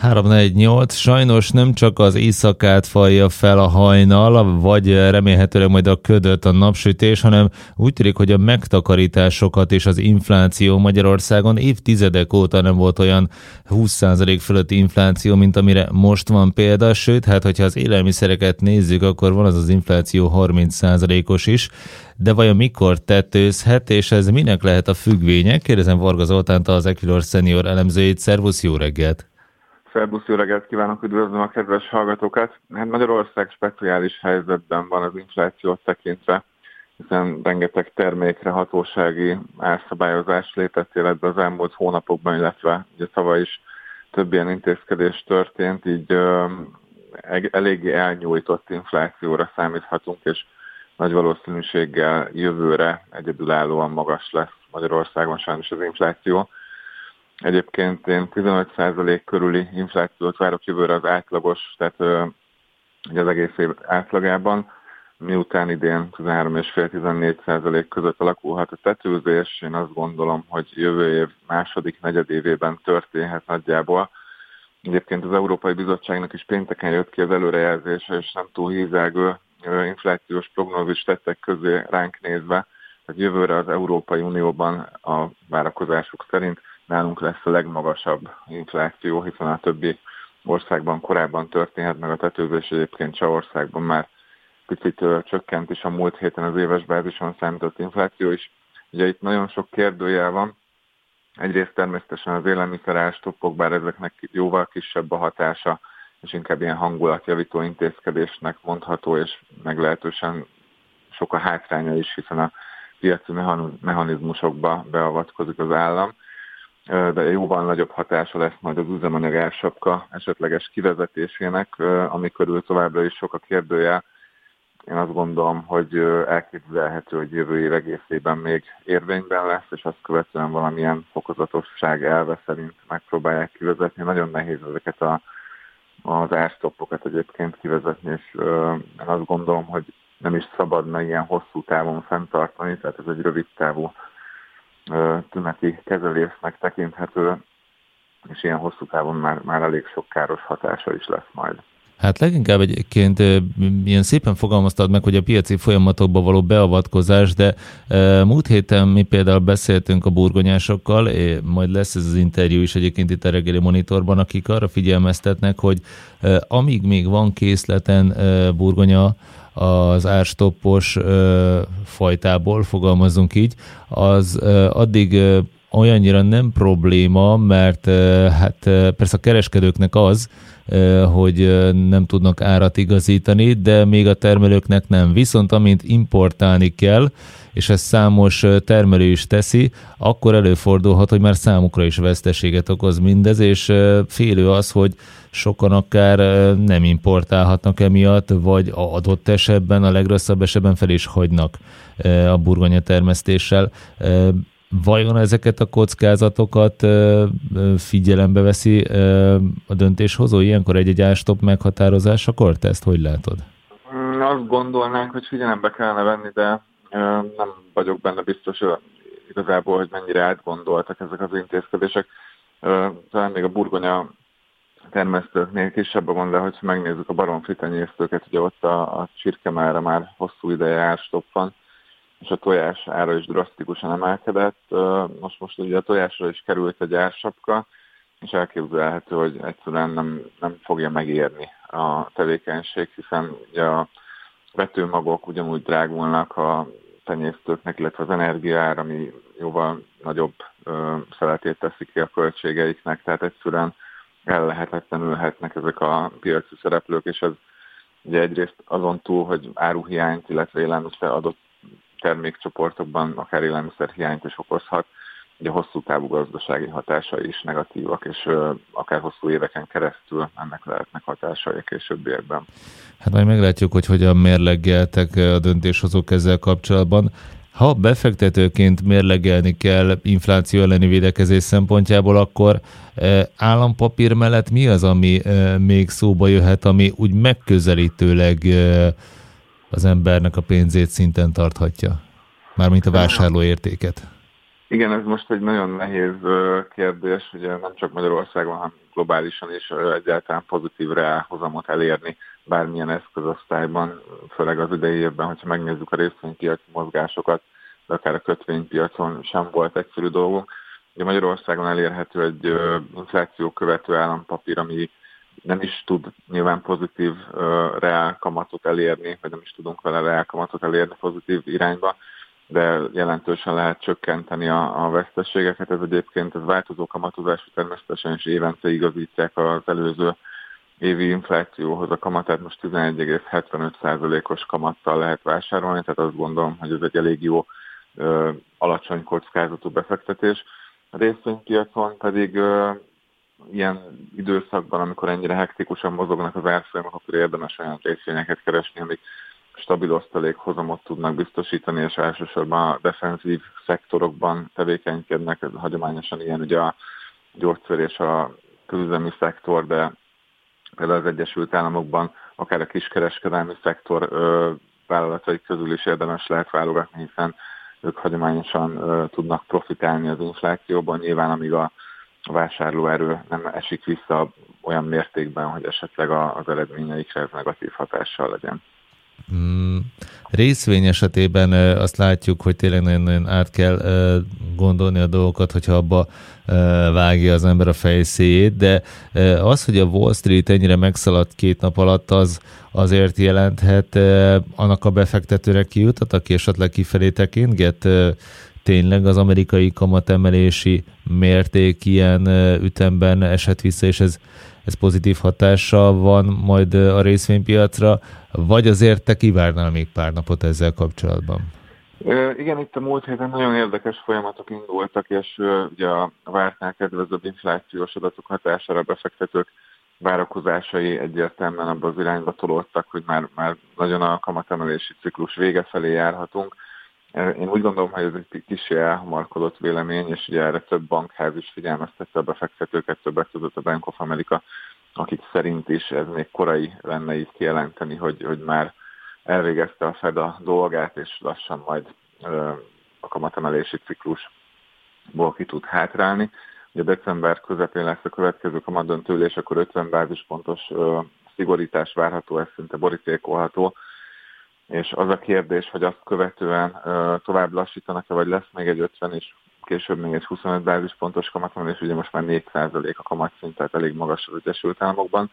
348, sajnos nem csak az éjszakát falja fel a hajnal, vagy remélhetőleg majd a ködöt a napsütés, hanem úgy tűnik, hogy a megtakarításokat és az infláció Magyarországon évtizedek óta nem volt olyan 20% fölötti infláció, mint amire most van példa, sőt, hát hogyha az élelmiszereket nézzük, akkor van az az infláció 30%-os is, de vajon mikor tetőzhet, és ez minek lehet a függvénye? Kérdezem Varga Zoltánt, az Equilor Senior elemzőjét. Szervusz, jó reggelt! Szerbusz, jó reggelt kívánok, üdvözlöm a kedves hallgatókat. Hát Magyarország speciális helyzetben van az inflációt tekintve, hiszen rengeteg termékre hatósági árszabályozás lépett életbe az elmúlt hónapokban, illetve ugye tavaly is több ilyen intézkedés történt, így ö, eléggé elnyújtott inflációra számíthatunk, és nagy valószínűséggel jövőre egyedülállóan magas lesz Magyarországon sajnos az infláció. Egyébként én 15% körüli inflációt várok jövőre az átlagos, tehát az egész év átlagában, miután idén 13,5-14% között alakulhat a tetőzés, én azt gondolom, hogy jövő év második negyedévében történhet nagyjából. Egyébként az Európai Bizottságnak is pénteken jött ki az előrejelzése, és nem túl hízelgő inflációs prognózis tettek közé ránk nézve, hogy jövőre az Európai Unióban a várakozások szerint nálunk lesz a legmagasabb infláció, hiszen a többi országban korábban történhet, meg a tetőzés egyébként Csehországban már picit csökkent is a múlt héten az éves bázison számított infláció is. Ugye itt nagyon sok kérdőjel van. Egyrészt természetesen az élelmiszer ástoppok, bár ezeknek jóval kisebb a hatása, és inkább ilyen hangulatjavító intézkedésnek mondható, és meglehetősen sok a hátránya is, hiszen a piaci mechanizmusokba beavatkozik az állam de jóval nagyobb hatása lesz majd az üzemanyag ársapka esetleges kivezetésének, amikor ő továbbra is sok a kérdője. Én azt gondolom, hogy elképzelhető, hogy jövő év egészében még érvényben lesz, és azt követően valamilyen fokozatosság elve szerint megpróbálják kivezetni. Nagyon nehéz ezeket a, az árstoppokat egyébként kivezetni, és én azt gondolom, hogy nem is szabadna ilyen hosszú távon fenntartani, tehát ez egy rövid távú tüneti kezelésnek tekinthető, és ilyen hosszú távon már, már elég sok káros hatása is lesz majd. Hát leginkább egyébként ilyen szépen fogalmaztad meg, hogy a piaci folyamatokba való beavatkozás, de múlt héten mi például beszéltünk a burgonyásokkal, majd lesz ez az interjú is egyébként itt a reggeli monitorban, akik arra figyelmeztetnek, hogy amíg még van készleten burgonya, az árstoppos fajtából, fogalmazunk így, az addig olyannyira nem probléma, mert hát persze a kereskedőknek az, hogy nem tudnak árat igazítani, de még a termelőknek nem. Viszont amint importálni kell, és ezt számos termelő is teszi, akkor előfordulhat, hogy már számukra is veszteséget okoz mindez, és félő az, hogy sokan akár nem importálhatnak emiatt, vagy adott esetben, a legrosszabb esetben fel is hagynak a burgonya termesztéssel. Vajon ezeket a kockázatokat figyelembe veszi a döntéshozó ilyenkor egy-egy ástop meghatározásakor? Te ezt hogy látod? Azt gondolnánk, hogy figyelembe kellene venni, de nem vagyok benne biztos igazából, hogy mennyire átgondoltak ezek az intézkedések. Talán még a burgonya termesztőknél kisebb a gond, de hogyha megnézzük a baromfi tenyésztőket, ugye ott a, a csirkemára már hosszú ideje árstopp van, és a tojás ára is drasztikusan emelkedett. Most most ugye a tojásra is került egy ársapka, és elképzelhető, hogy egyszerűen nem, nem fogja megérni a tevékenység, hiszen ugye a vetőmagok ugyanúgy drágulnak a tenyésztőknek, illetve az energiár, ami jóval nagyobb ö, szeletét teszi ki a költségeiknek, tehát egyszerűen ellehetetlenülhetnek ezek a piaci szereplők, és ez ugye egyrészt azon túl, hogy áruhiányt, illetve élelmiszer adott termékcsoportokban akár élelmiszerhiányt is okozhat, ugye hosszú távú gazdasági hatásai is negatívak, és ö, akár hosszú éveken keresztül ennek lehetnek hatásai a későbbiekben. Hát majd meglátjuk, hogy hogyan mérlegeltek a döntéshozók ezzel kapcsolatban. Ha befektetőként mérlegelni kell infláció elleni védekezés szempontjából, akkor állampapír mellett mi az, ami még szóba jöhet, ami úgy megközelítőleg az embernek a pénzét szinten tarthatja? Mármint a vásárlóértéket. Igen, ez most egy nagyon nehéz kérdés, ugye nem csak Magyarországon, hanem globálisan is egyáltalán pozitív reálhozamot elérni bármilyen eszközosztályban, főleg az idei évben, hogyha megnézzük a részvénypiaci mozgásokat, de akár a kötvénypiacon sem volt egyszerű dolgunk. Ugye Magyarországon elérhető egy infláció követő állampapír, ami nem is tud nyilván pozitív reál kamatot elérni, vagy nem is tudunk vele reál kamatot elérni pozitív irányba, de jelentősen lehet csökkenteni a, a veszteségeket. Ez egyébként ez változó kamatozású természetesen, és évente igazítják az előző évi inflációhoz a kamatát most 11,75%-os kamattal lehet vásárolni, tehát azt gondolom, hogy ez egy elég jó ö, alacsony kockázatú befektetés. A részvénypiacon pedig ö, ilyen időszakban, amikor ennyire hektikusan mozognak az árfolyamok, akkor érdemes olyan részvényeket keresni, amik stabil osztalékhozamot tudnak biztosítani, és elsősorban a defenzív szektorokban tevékenykednek, ez hagyományosan ilyen ugye a gyógyszer és a közüzemi szektor, de például az Egyesült Államokban akár a kiskereskedelmi szektor ö, vállalatai közül is érdemes lehet válogatni, hiszen ők hagyományosan ö, tudnak profitálni az inflációban, nyilván amíg a vásárlóerő nem esik vissza olyan mértékben, hogy esetleg az eredményeikre ez negatív hatással legyen. Mm, részvény esetében azt látjuk, hogy tényleg nagyon-nagyon át kell gondolni a dolgokat, hogyha abba vágja az ember a fejszéjét, de az, hogy a Wall Street ennyire megszaladt két nap alatt, az azért jelenthet annak a befektetőnek kijutat, aki esetleg kifelé tekintget, tényleg az amerikai kamatemelési mérték ilyen ütemben esett vissza, és ez ez pozitív hatással van majd a részvénypiacra, vagy azért te kivárnál még pár napot ezzel kapcsolatban? Igen, itt a múlt héten nagyon érdekes folyamatok indultak, és ugye a vártnál kedvezőbb inflációs adatok hatására befektetők várakozásai egyértelműen abba az irányba tolódtak, hogy már, már nagyon a kamatemelési ciklus vége felé járhatunk. Én úgy gondolom, hogy ez egy kicsi elhamarkodott vélemény, és ugye erre több bankház is figyelmeztette a befektetőket, többek között a Bank of America, akik szerint is ez még korai lenne így kijelenteni, hogy, hogy már elvégezte a Fed a dolgát, és lassan majd a kamatemelési ciklusból ki tud hátrálni. Ugye december közepén lesz a következő kamadöntő és akkor 50 bázispontos szigorítás várható, ez szinte borítékolható és az a kérdés, hogy azt követően tovább lassítanak-e, vagy lesz még egy 50 és később még egy 25 bázispontos kamatemelés, ugye most már 4% a kamatszint, tehát elég magas az Egyesült Államokban.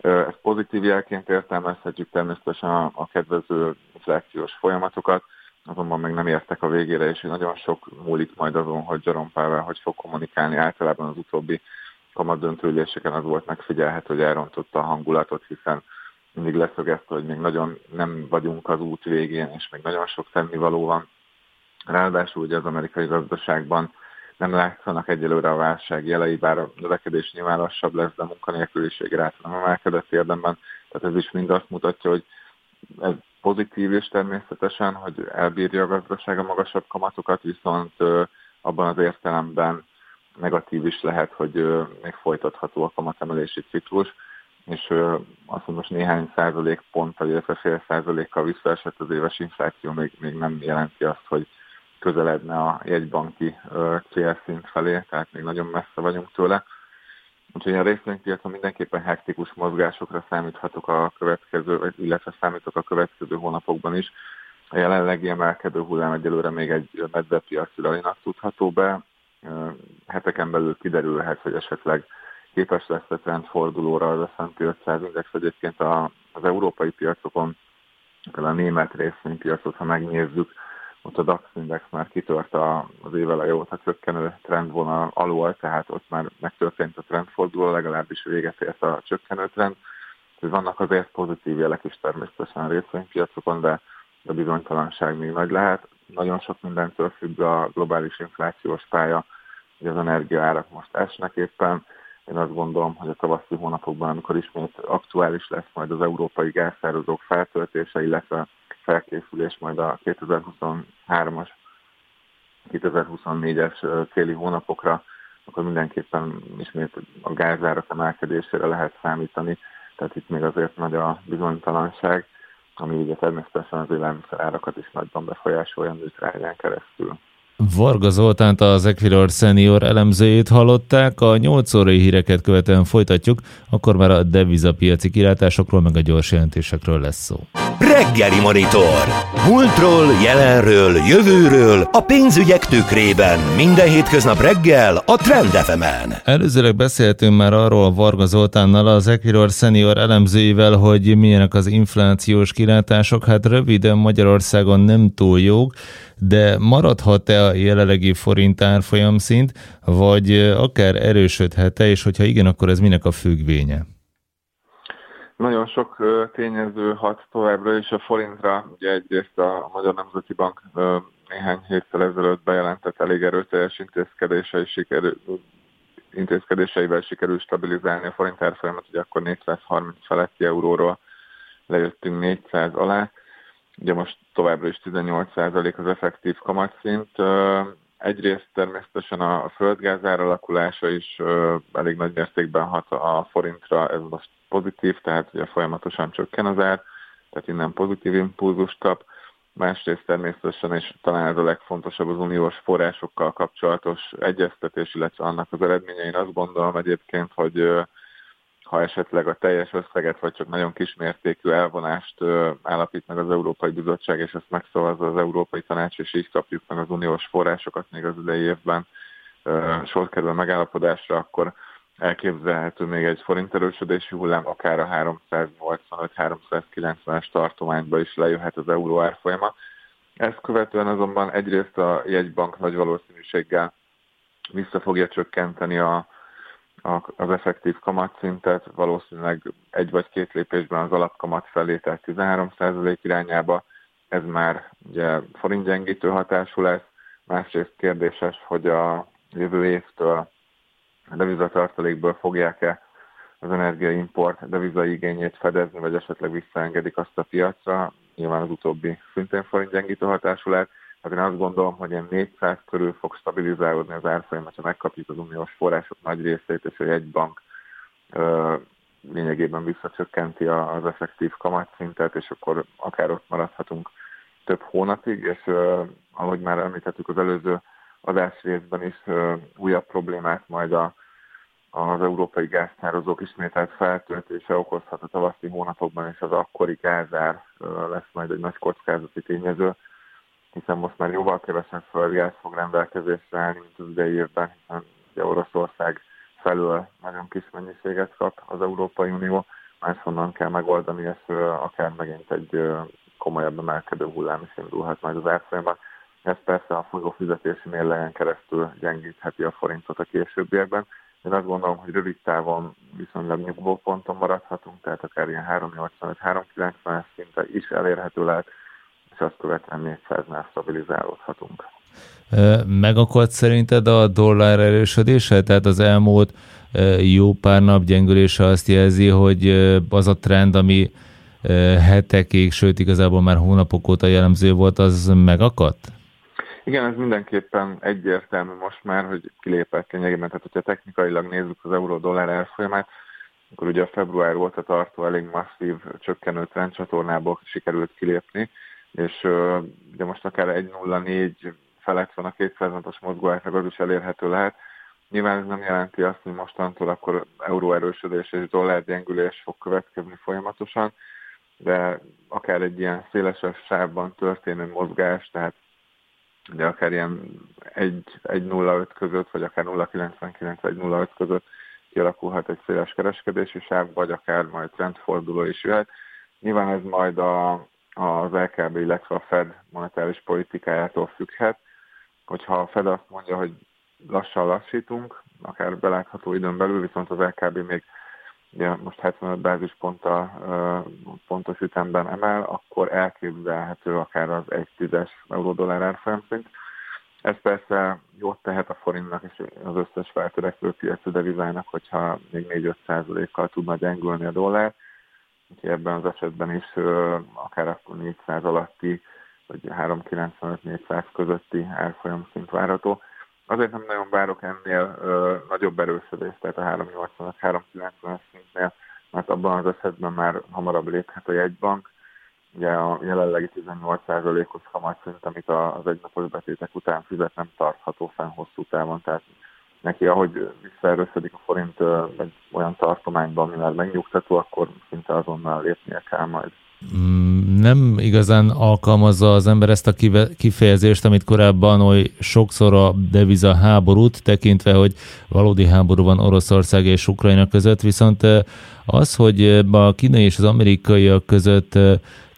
Ezt pozitív jelként értelmezhetjük természetesen a, a kedvező inflációs folyamatokat, azonban még nem értek a végére, és nagyon sok múlik majd azon, hogy Jerome Powell hogy fog kommunikálni. Általában az utóbbi kamatdöntőüléseken az volt megfigyelhető, hogy elrontotta a hangulatot, hiszen mindig leszögezte, hogy még nagyon nem vagyunk az út végén, és még nagyon sok tennivaló van. Ráadásul ugye az amerikai gazdaságban nem látszanak egyelőre a válság jelei, bár a növekedés nyilván lassabb lesz, de a munkanélküliség ráta nem emelkedett érdemben. Tehát ez is mind azt mutatja, hogy ez pozitív is természetesen, hogy elbírja a gazdaság a magasabb kamatokat, viszont abban az értelemben negatív is lehet, hogy még folytatható a kamatemelési ciklus és azt mondom, most néhány százalék ponttal, illetve fél százalékkal visszaesett az éves infláció, még, még nem jelenti azt, hogy közeledne a jegybanki célszint felé, tehát még nagyon messze vagyunk tőle. Úgyhogy a részvénypiacon mindenképpen hektikus mozgásokra számíthatok a következő, illetve számítok a következő hónapokban is. A jelenlegi emelkedő hullám egyelőre még egy medvepiaci ralinak tudható be. Heteken belül kiderülhet, hogy esetleg képes lesz a trendfordulóra az S&P 500 index egyébként a, az európai piacokon, a német részvénypiacot, ha megnézzük, ott a DAX index már kitört az éveleje óta csökkenő trendvonal alól, tehát ott már megtörtént a trendforduló, legalábbis véget ért a csökkenő trend. Vannak azért pozitív jelek is természetesen részvénypiacokon, de a bizonytalanság még nagy lehet. Nagyon sok mindentől függ a globális inflációs pálya, hogy az energiaárak most esnek éppen, én azt gondolom, hogy a tavaszi hónapokban, amikor ismét aktuális lesz majd az európai gázszározók feltöltése, illetve felkészülés majd a 2023-as, 2024-es téli hónapokra, akkor mindenképpen ismét a gázárak emelkedésére lehet számítani. Tehát itt még azért nagy a bizonytalanság, ami ugye természetesen az élelmiszer árakat is nagyban befolyásolja a keresztül. Varga Zoltánt, az Equilor Senior elemzőjét hallották. A 8 órai híreket követően folytatjuk, akkor már a devizapiaci kilátásokról meg a gyors jelentésekről lesz szó. Reggeli Monitor. Múltról, jelenről, jövőről, a pénzügyek tükrében. Minden hétköznap reggel a Trend fm -en. Előzőleg beszéltünk már arról Varga Zoltánnal, az Equilor Senior elemzőivel, hogy milyenek az inflációs kilátások. Hát röviden Magyarországon nem túl jók, de maradhat-e a jelenlegi forint árfolyam szint, vagy akár erősödhet-e, és hogyha igen, akkor ez minek a függvénye? Nagyon sok tényező hat továbbra is a forintra. Ugye egyrészt a Magyar Nemzeti Bank néhány héttel ezelőtt bejelentett elég erőteljes intézkedései sikerül, intézkedéseivel sikerül stabilizálni a forint árfolyamat, ugye akkor 430 feletti euróról lejöttünk 400 alá. Ugye most továbbra is 18% az effektív kamatszint. Egyrészt természetesen a földgázár alakulása is elég nagy mértékben hat a forintra, ez most pozitív, tehát ugye folyamatosan csökken az ár, tehát innen pozitív impulzust kap. Másrészt természetesen, és talán ez a legfontosabb az uniós forrásokkal kapcsolatos egyeztetés, illetve annak az eredménye. Én azt gondolom egyébként, hogy ha esetleg a teljes összeget, vagy csak nagyon kismértékű elvonást állapít meg az Európai Bizottság, és ezt megszavazza az Európai Tanács, és így kapjuk meg az uniós forrásokat még az idei évben sor kerül megállapodásra, akkor elképzelhető még egy forint erősödési hullám, akár a 385-390-es tartományba is lejöhet az euró árfolyama. Ezt követően azonban egyrészt a jegybank nagy valószínűséggel vissza fogja csökkenteni a, az effektív kamatszintet, valószínűleg egy vagy két lépésben az alapkamat felé, tehát 13% irányába, ez már ugye forintgyengítő hatású lesz, másrészt kérdéses, hogy a jövő évtől a devizatartalékból fogják-e az energiaimport devizai igényét fedezni, vagy esetleg visszaengedik azt a piacra. Nyilván az utóbbi szintén forintgyengítő hatású lehet. Hát én azt gondolom, hogy ilyen 400 körül fog stabilizálódni az árfolyam, ha megkapjuk az uniós források nagy részét, és egy bank ö, lényegében visszacsökkenti az effektív kamatszintet, és akkor akár ott maradhatunk több hónapig, és ö, ahogy már említettük az előző adásrészben is, ö, újabb problémát majd a, az európai gáztározók ismételt feltöltése okozhat a tavaszi hónapokban, és az akkori gázár lesz majd egy nagy kockázati tényező hiszen most már jóval kevesebb földgáz fog rendelkezésre állni, mint az idei évben, hiszen ugye Oroszország felől nagyon kis mennyiséget kap az Európai Unió, máshonnan kell megoldani, és akár megint egy komolyabb emelkedő hullám is indulhat majd az árfolyamban. Ez persze a folyófizetési mérlegen keresztül gyengítheti a forintot a későbbiekben. Én azt gondolom, hogy rövid távon viszonylag nyugvó ponton maradhatunk, tehát akár ilyen 385-390-es szinte is elérhető lehet, és azt követően 400-nál stabilizálódhatunk. Megakadt szerinted a dollár erősödése? Tehát az elmúlt jó pár nap gyengülése azt jelzi, hogy az a trend, ami hetekig, sőt igazából már hónapok óta jellemző volt, az megakadt? Igen, ez mindenképpen egyértelmű most már, hogy kilépett lényegében. Tehát, hogyha technikailag nézzük az euró-dollár elfolyamát, akkor ugye a február volt a tartó elég masszív csökkenő trendcsatornából sikerült kilépni, és ugye most akár 1.04 felett van a 200 os mozgóátlag, az is elérhető lehet. Nyilván ez nem jelenti azt, hogy mostantól akkor euró erősödés és dollár gyengülés fog következni folyamatosan, de akár egy ilyen szélesebb sávban történő mozgás, tehát de akár ilyen 1.05 között, vagy akár 0.99 vagy 0.5 között kialakulhat egy széles kereskedési sáv, vagy akár majd trendforduló is jöhet. Nyilván ez majd a, az LKB, illetve a Fed monetáris politikájától függhet. Hogyha a Fed azt mondja, hogy lassan lassítunk, akár belátható időn belül, viszont az LKB még ugye most 75 bázisponttal pontos ütemben emel, akkor elképzelhető akár az 1,10-es euró-dollár árfolyamszint. Ez persze jót tehet a forintnak és az összes feltörekvő piaci devizának, hogyha még 4-5% kal tudna gyengülni a dollár Úgyhogy ebben az esetben is akár akkor 400 alatti, vagy 395-400 közötti árfolyam szint várható. Azért nem nagyon várok ennél ö, nagyobb erősödést, tehát a 380-390 szintnél, mert abban az esetben már hamarabb léphet a jegybank, ugye a jelenlegi 18%-os kamatszint, amit az egynapos betétek után fizet, nem tartható fenn hosszú távon, tehát neki, ahogy visszaerősödik a forint egy olyan tartományban, ami már megnyugtató, akkor szinte azonnal lépnie kell majd. Mm, nem igazán alkalmazza az ember ezt a kifejezést, amit korábban oly sokszor a deviza háborút, tekintve, hogy valódi háború van Oroszország és Ukrajna között, viszont az, hogy a kínai és az amerikaiak között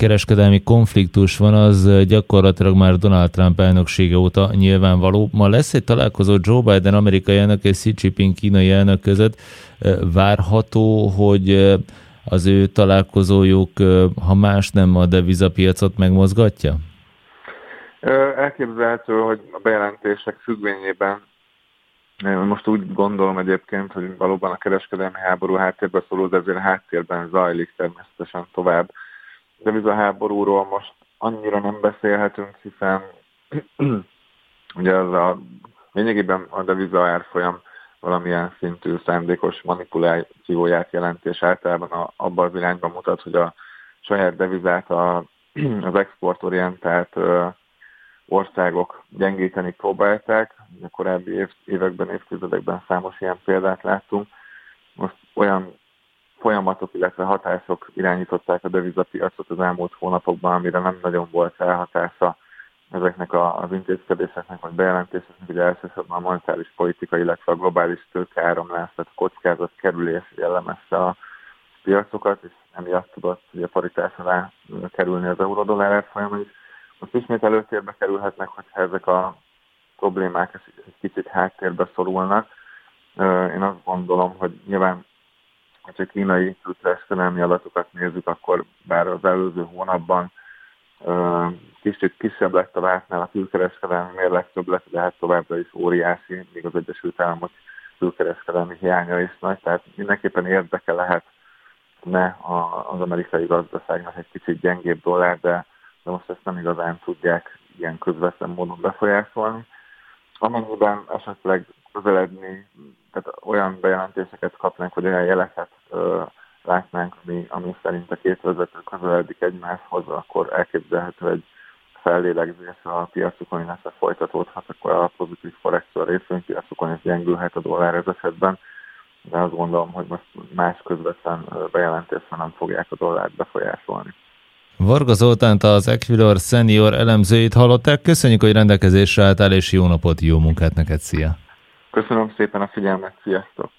kereskedelmi konfliktus van, az gyakorlatilag már Donald Trump elnöksége óta nyilvánvaló. Ma lesz egy találkozó Joe Biden amerikai elnök és Xi Jinping kínai elnök között. Várható, hogy az ő találkozójuk, ha más nem a devizapiacot megmozgatja? Elképzelhető, hogy a bejelentések függvényében most úgy gondolom egyébként, hogy valóban a kereskedelmi háború háttérben szóló, de azért háttérben zajlik természetesen tovább. De a háborúról most annyira nem beszélhetünk, hiszen ugye az a lényegében a deviza árfolyam valamilyen szintű szándékos manipulációját jelenti, és általában a, abban az irányban mutat, hogy a saját devizát a, az exportorientált országok gyengíteni próbálták. A korábbi év, években, évtizedekben számos ilyen példát láttunk. Most olyan folyamatok, illetve hatások irányították a devizapiacot az elmúlt hónapokban, amire nem nagyon volt elhatása ezeknek az intézkedéseknek, vagy bejelentéseknek, ugye elsősorban a monetáris politika, illetve a globális tőkeáramlás, tehát a kockázat kerülés jellemezte a piacokat, és emiatt tudott ugye paritás alá kerülni az euró-dollár folyama is. Most ismét előtérbe kerülhetnek, hogyha ezek a problémák egy kicsit háttérbe szorulnak. Én azt gondolom, hogy nyilván ha csak kínai külkereskedelmi adatokat nézzük, akkor bár az előző hónapban kicsit kisebb lett a vártnál a külkereskedelmi mérleg többlet, de hát továbbra is óriási, míg az Egyesült Államok külkereskedelmi hiánya is nagy, tehát mindenképpen érdeke lehet ne az amerikai gazdaságnak egy kicsit gyengébb dollár, de, de most ezt nem igazán tudják ilyen közvetlen módon befolyásolni. Amennyiben esetleg közeledni, tehát olyan bejelentéseket kapnánk, hogy olyan jeleket látnánk, ami, ami szerint a két vezető közeledik egymáshoz, akkor elképzelhető egy fellélegzés a piacukon, illetve folytatódhat, akkor a pozitív korrekció a részvénypiacukon is gyengülhet a dollár ez esetben, de azt gondolom, hogy most más közvetlen bejelentésben nem fogják a dollárt befolyásolni. Varga Zoltánt az Equilor senior elemzőit hallották. Köszönjük, hogy rendelkezésre álltál, és jó napot, jó munkát neked, szia! Köszönöm szépen a figyelmet, sziasztok!